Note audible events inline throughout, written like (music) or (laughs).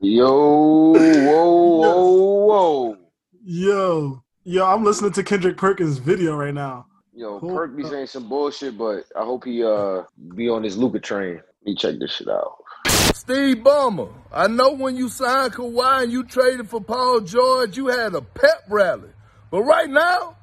Yo, whoa, (laughs) whoa, whoa. Yo, yo, I'm listening to Kendrick Perkins' video right now. Yo, Cool. Perk be saying some bullshit, but I hope he uh be on his Luka train. Let me check this shit out. Steve Ballmer, I know when you signed Kawhi and you traded for Paul George, you had a pep rally. But right now,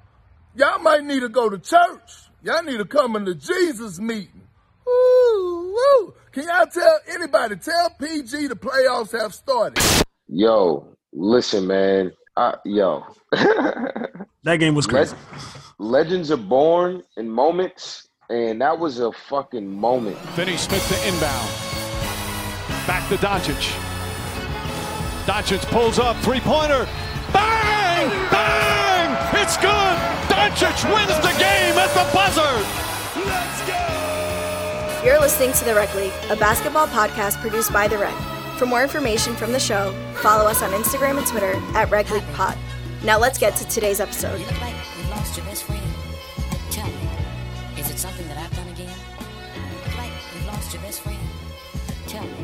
y'all might need to go to church. Y'all need to come in the Jesus meeting. Woo, woo. Can y'all tell anybody, tell PG the playoffs have started. Yo, listen, man. I, yo, (laughs) That game was crazy. legends are born in moments, and that was a fucking moment. Finney Smith to inbound. Back to Doncic. Doncic pulls up, three pointer. Bang! Bang! It's good! Doncic wins the game at the buzzer! Let's go! You're listening to The Rec League, a basketball podcast produced by The Rec. For more information from the show, follow us on Instagram and Twitter at Rec League Pod. Now let's get to today's episode. You look like you lost your best friend. Tell me, is it something that I've done again? You look like you lost your best friend. Tell me.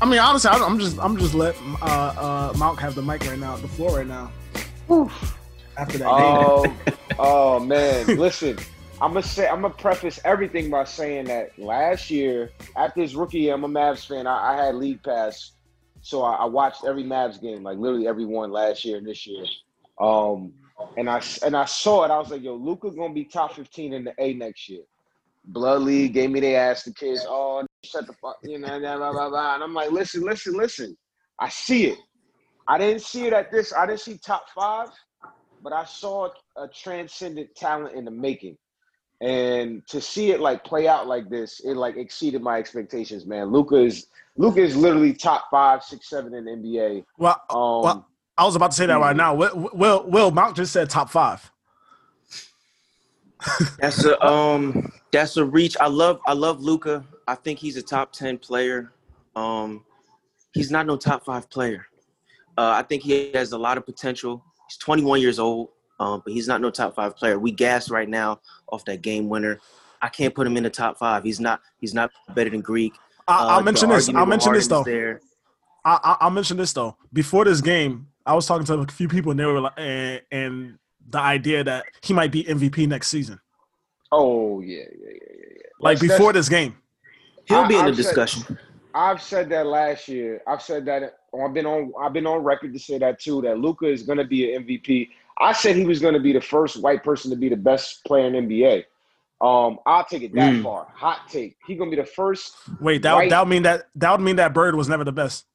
I mean, honestly, I- I'm just, I'm just let uh, uh, Mount have the mic right now, the floor right now. After that Oh, oh man. Listen, I'm gonna say I'm gonna preface everything by saying that last year, after his rookie year, I'm a Mavs fan. I, I had league pass, so I, I watched every Mavs game, like literally every one last year and this year. Um, and I and I saw it. I was like, yo, Luka gonna be top 15 in the A next year. Blood League gave me their ass. The kids, oh, shut the fuck, you know, blah, blah, blah. And I'm like, listen, listen, listen. I see it. I didn't see it at this. I didn't see top five, but I saw a transcendent talent in the making. And to see it like play out like this, it like exceeded my expectations, man. Luka is Luka is literally top five, six, seven in the NBA. well, Um, well, I was about to say that right now. Will, Will, Will Mount just said top five. That's a um that's a reach. I love I love Luka. I think he's a top ten player. Um he's not no top five player. Uh, I think he has a lot of potential. He's 21 years old, um, but he's not no top five player. We gas right now off that game winner. I can't put him in the top five. He's not he's not better than Greek. I, Uh, I'll the mention this. I'll with mention this though. There. I, I, I'll mention this though. Before this game, I was talking to a few people, and they were like, and, and the idea that he might be MVP next season, oh yeah, yeah, yeah, yeah, yeah. like That's- before this game. He'll I- be in the I've said- discussion. I've said that last year. I've said that. I've been on. I've been on record to say that too. That Luka is going to be an MVP. I said he was going to be the first white person to be the best player in NBA. Um, I'll take it that Mm. far. Hot take. He's going to be the first. Wait, that Right. that would mean that that would mean that Bird was never the best.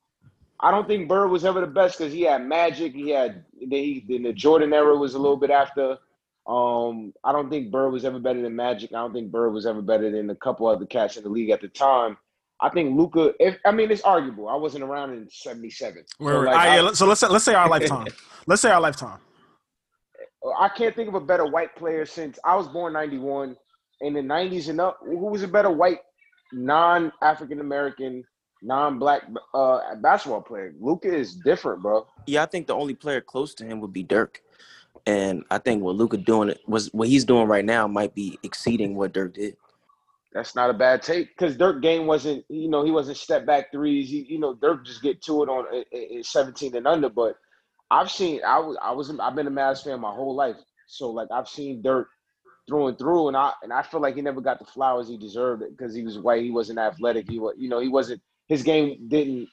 I don't think Bird was ever the best because he had Magic. He had then he then the Jordan era was a little bit after. Um, I don't think Bird was ever better than Magic. I don't think Bird was ever better than a couple other cats in the league at the time. I think Luka. If I mean, it's arguable. I wasn't around in '77. Wait, wait, all right, yeah, so let's say, let's say our lifetime. (laughs) let's say our lifetime. I can't think of a better white player since I was born '91. In the '90s and up, who was a better white, non-African American, non-black uh, basketball player? Luka is different, bro. Yeah, I think the only player close to him would be Dirk. And I think what Luka doing was what he's doing right now might be exceeding what Dirk did. That's not a bad take because Dirk game wasn't, you know, he wasn't step back threes. He, you know, Dirk just get to it on i- i- i- 17 and under. But I've seen, I was, I was, I've been a Mavs fan my whole life, so like I've seen Dirk through and through, and I and I feel like he never got the flowers he deserved because he was white, he wasn't athletic, he was, you know, he wasn't. His game didn't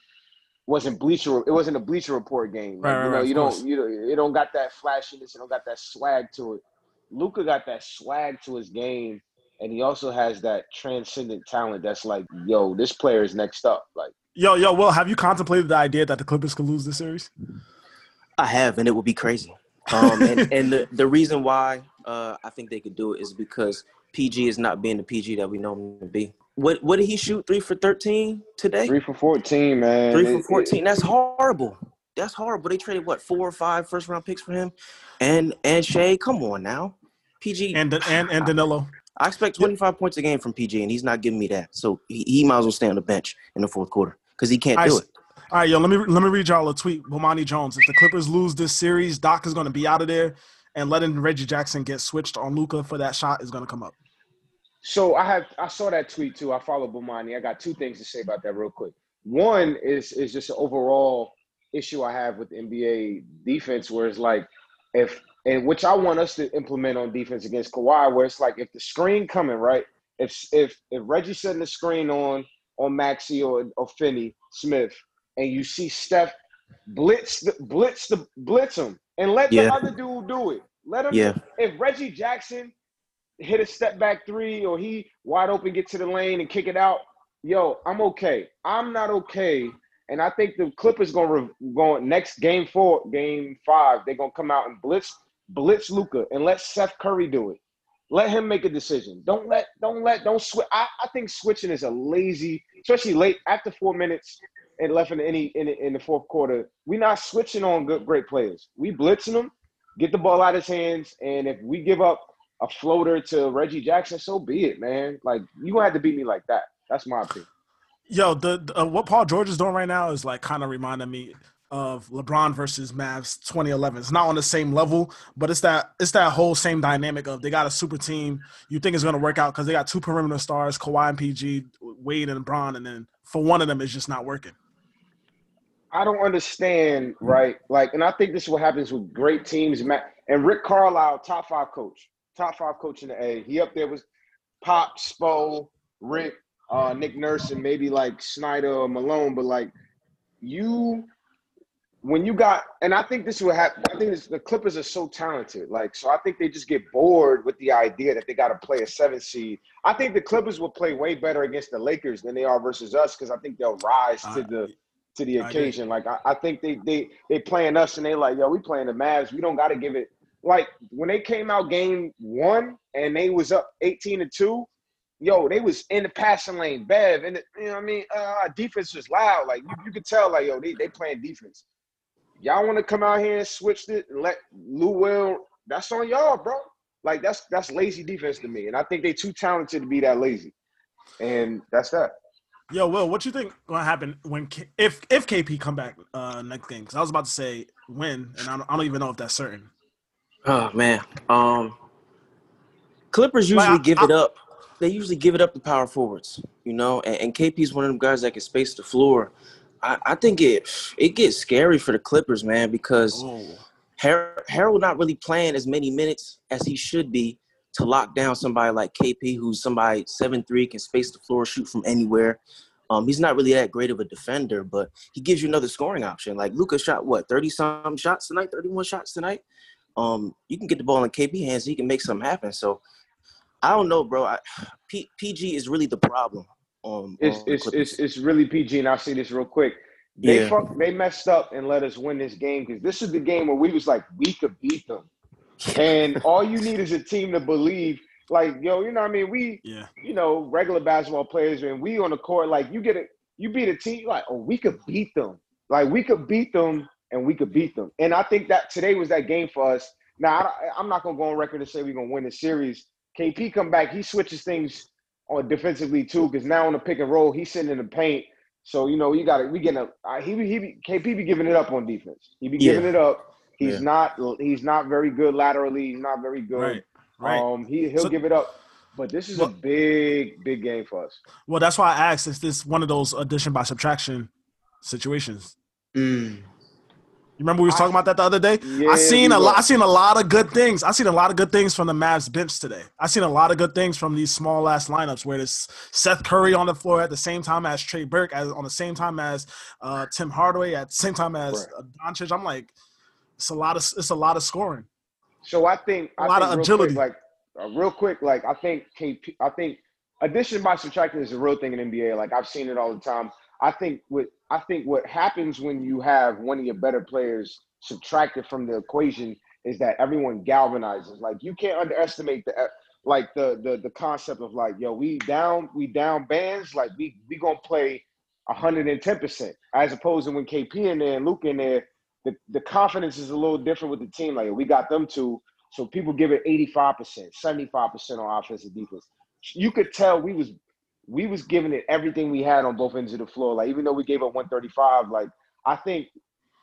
wasn't bleacher. It wasn't a bleacher report game. Like, Right, right, you know, right, you don't, course. you know, it don't got that flashiness. It don't got that swag to it. Luka got that swag to his game and he also has that transcendent talent that's like, yo, this player is next up. Like, Yo, yo, well, have you contemplated the idea that the Clippers could lose this series? I have, and it would be crazy. Um, and (laughs) and the, the reason why uh, I think they could do it is because PG is not being the PG that we know him to be. What what did he shoot? Three for thirteen today. three for 14, man. Three for fourteen. That's horrible. That's horrible. They traded what four or five first round picks for him, and and Shai. Come on now, PG. And and and Danilo. I expect twenty five points a game from PG, and he's not giving me that. So he, he might as well stay on the bench in the fourth quarter because he can't I do s- it. All right, yo, let me let me read y'all a tweet. Bomani Jones. If the Clippers lose this series, Doc is going to be out of there, and letting Reggie Jackson get switched on Luka for that shot is going to come up. So I have I saw that tweet too. I follow Bomani. I got two things to say about that real quick. one is is just an overall issue I have with NBA defense, where it's like if and which I want us to implement on defense against Kawhi, where it's like if the screen coming right, if if if Reggie setting the screen on on Maxi or or Finney Smith, and you see Steph blitz the blitz the blitz him and let Yeah. the other dude do it. Let him. Yeah. If Reggie Jackson hit a step back three or he wide open get to the lane and kick it out, yo, I'm okay. I'm not okay. And I think the Clippers gonna going next game four, game five, they're gonna come out and blitz blitz Luka and let Seth Curry do it. Let him make a decision. Don't let don't let don't switch. I, I think switching is a lazy, especially late after four minutes and left in any in, in the fourth quarter. We're not switching on good great players. We blitzing them, get the ball out of his hands, and if we give up a floater to Reggie Jackson, so be it, man. Like you gonna have to beat me like that. That's my opinion. Yo, the, the uh, what Paul George is doing right now is like kind of reminding me of LeBron versus Mavs 2011. It's not on the same level, but it's that it's that whole same dynamic of they got a super team. You think it's going to work out because they got two perimeter stars, Kawhi and PG, Wade and LeBron, and then for one of them, it's just not working. I don't understand, right? Like, and I think this is what happens with great teams. And Rick Carlisle, top five coach, top five coach in the A. He up there was Pop, Spo, Rick, uh, Nick Nurse, and maybe like Snyder or Malone. But like, you, when you got, and I think this is what happened. I think this, the Clippers are so talented. Like, so I think they just get bored with the idea that they got to play a seven seed. I think the Clippers will play way better against the Lakers than they are versus us because I think they'll rise to the to the I occasion. Like I, I think they they they playing us and they like, yo, we playing the Mavs. We don't got to give it. Like when they came out game one and they was up eighteen to two, yo, they was in the passing lane, Bev, and the, you know what I mean. Uh, our defense was loud. Like you, you could tell, like yo, they they playing defense. Y'all want to come out here and switch it and let Lou Will? That's on y'all, bro. Like that's that's lazy defense to me, and I think they too talented to be that lazy. And that's that. Yo, Will, what you think going to happen when K- if if KP come back uh, next game? Because I was about to say when, and I don't, I don't even know if that's certain. Oh man. Um Clippers usually Like, I- give I- it up. They usually give it up to power forwards, you know, and, and is one of them guys that can space the floor. I, I think it it gets scary for the Clippers, man, because Oh, Har- Harrell not really playing as many minutes as he should be to lock down somebody like KP, who's somebody seven three can space the floor, shoot from anywhere. Um, he's not really that great of a defender, but he gives you another scoring option. Like Luka shot what thirty some shots tonight, thirty one shots tonight. Um, you can get the ball in KP hands, he can make something happen. So I don't know, bro. I, P, PG is really the problem. Um, It's it's it's it's really PG, and I'll say this real quick. They Yeah. fuck, they messed up and let us win this game because this is the game where we was like we could beat them, and all you need is a team to believe. Like yo, you know what I mean? We yeah. you know regular basketball players, and we on the court like you get it, you beat a team like oh we could beat them, like we could beat them and we could beat them, and I think that today was that game for us. Now I, I'm not gonna go on record to say we're gonna win the series. KP come back, he switches things on defensively too, because now on the pick and roll, he's sitting in the paint. So you know, you got to we getting a he be- he be, KP be giving it up on defense. He be giving Yeah. it up. He's Yeah. not he's not very good laterally. He's not very good. Right. Right. Um, he he'll So- give it up. But this is a big big game for us. Well, that's why I asked. Is this one of those addition by subtraction situations? Mm. You remember we was talking about that the other day? Yeah, I seen a lot. I seen a lot of good things. I seen a lot of good things from the Mavs bench today. I seen a lot of good things from these small ass lineups where there's Seth Curry on the floor at the same time as Trey Burke, as on the same time as uh, Tim Hardaway, at the same time as uh, Doncic. I'm like, it's a lot of it's a lot of scoring. So I think A I lot think of agility. Quick, like uh, real quick, like I think KP. I think addition by subtraction is a real thing in NBA. Like I've seen it all the time. I think what I think what happens when you have one of your better players subtracted from the equation is that everyone galvanizes. Like you can't underestimate the uh, like the the the concept of like yo we down we down bands like we we gonna play 110 percent as opposed to when KP in there and Luke in there the, the confidence is a little different with the team. Like we got them two, so people give it 85%, 75% on offense and defense. You could tell we was we was giving it everything we had on both ends of the floor. Like even though we gave up 135, like I think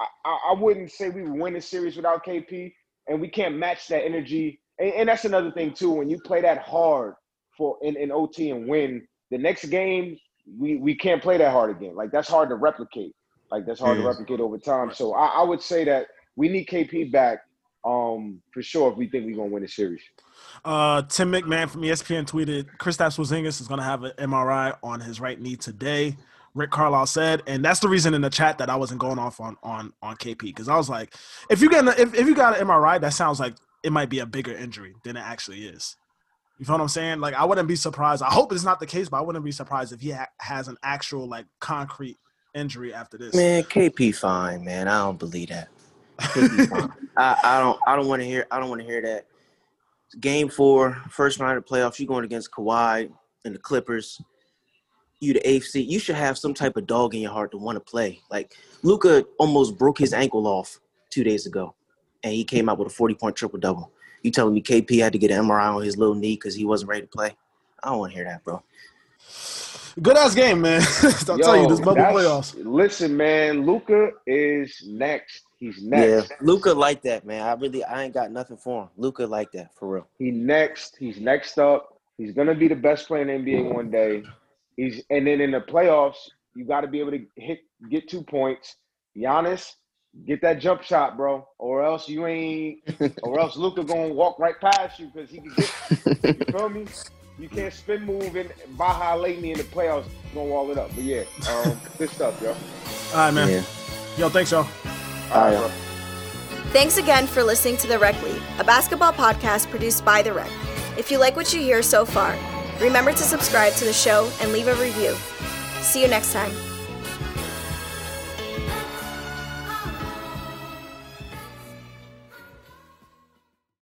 I, I I wouldn't say we would win the series without KP, and we can't match that energy. And, and that's another thing too. When you play that hard for in, in OT and win, the next game we we can't play that hard again. Like that's hard to replicate. Like that's hard to replicate over time. So I, I would say that we need KP back um for sure if we think we're gonna win the series. Uh, Tim McMahon from ESPN tweeted Kristaps Porzingis is to have an MRI on his right knee today. Rick Carlisle said, and that's the reason in the chat that I wasn't going off on on on KP because I was like, if you get an, if if you got an MRI, that sounds like it might be a bigger injury than it actually is. You feel what I'm saying? Like I wouldn't be surprised. I hope it's not the case, but I wouldn't be surprised if he ha- has an actual like concrete injury after this. Man, KP fine, man. I don't believe that. KP (laughs) fine. I, I don't I don't want to hear I don't want to hear that. Game four, first round of the playoffs, you going against Kawhi and the Clippers. You the seed. You should have some type of dog in your heart to want to play. Like Luka almost broke his ankle off two days ago, and he came out with a forty point triple double. You telling me KP had to get an MRI on his little knee because he wasn't ready to play? I don't want to hear that, bro. Good ass game, man. (laughs) I'll tell you, this bubble playoffs. Listen, man, Luka is next. He's next. Yeah, next. Luka like that, man. I really I ain't got nothing for him. Luka like that for real. He next. He's next up. He's gonna be the best player in the NBA one day. He's and then in the playoffs, you got to be able to hit get two points. Giannis, get that jump shot, bro, or else you ain't, or else Luka gonna walk right past you because he can get. You (laughs) feel me? You can't spin move and Baja Leite in the playoffs. You gonna wall it up. But yeah, um, (laughs) good stuff, yo. All right, man. Yeah. Yo, thanks, y'all. All right, All bro. Thanks again for listening to The Rec League, a basketball podcast produced by The Rec. If you like what you hear so far, remember to subscribe to the show and leave a review. See you next time.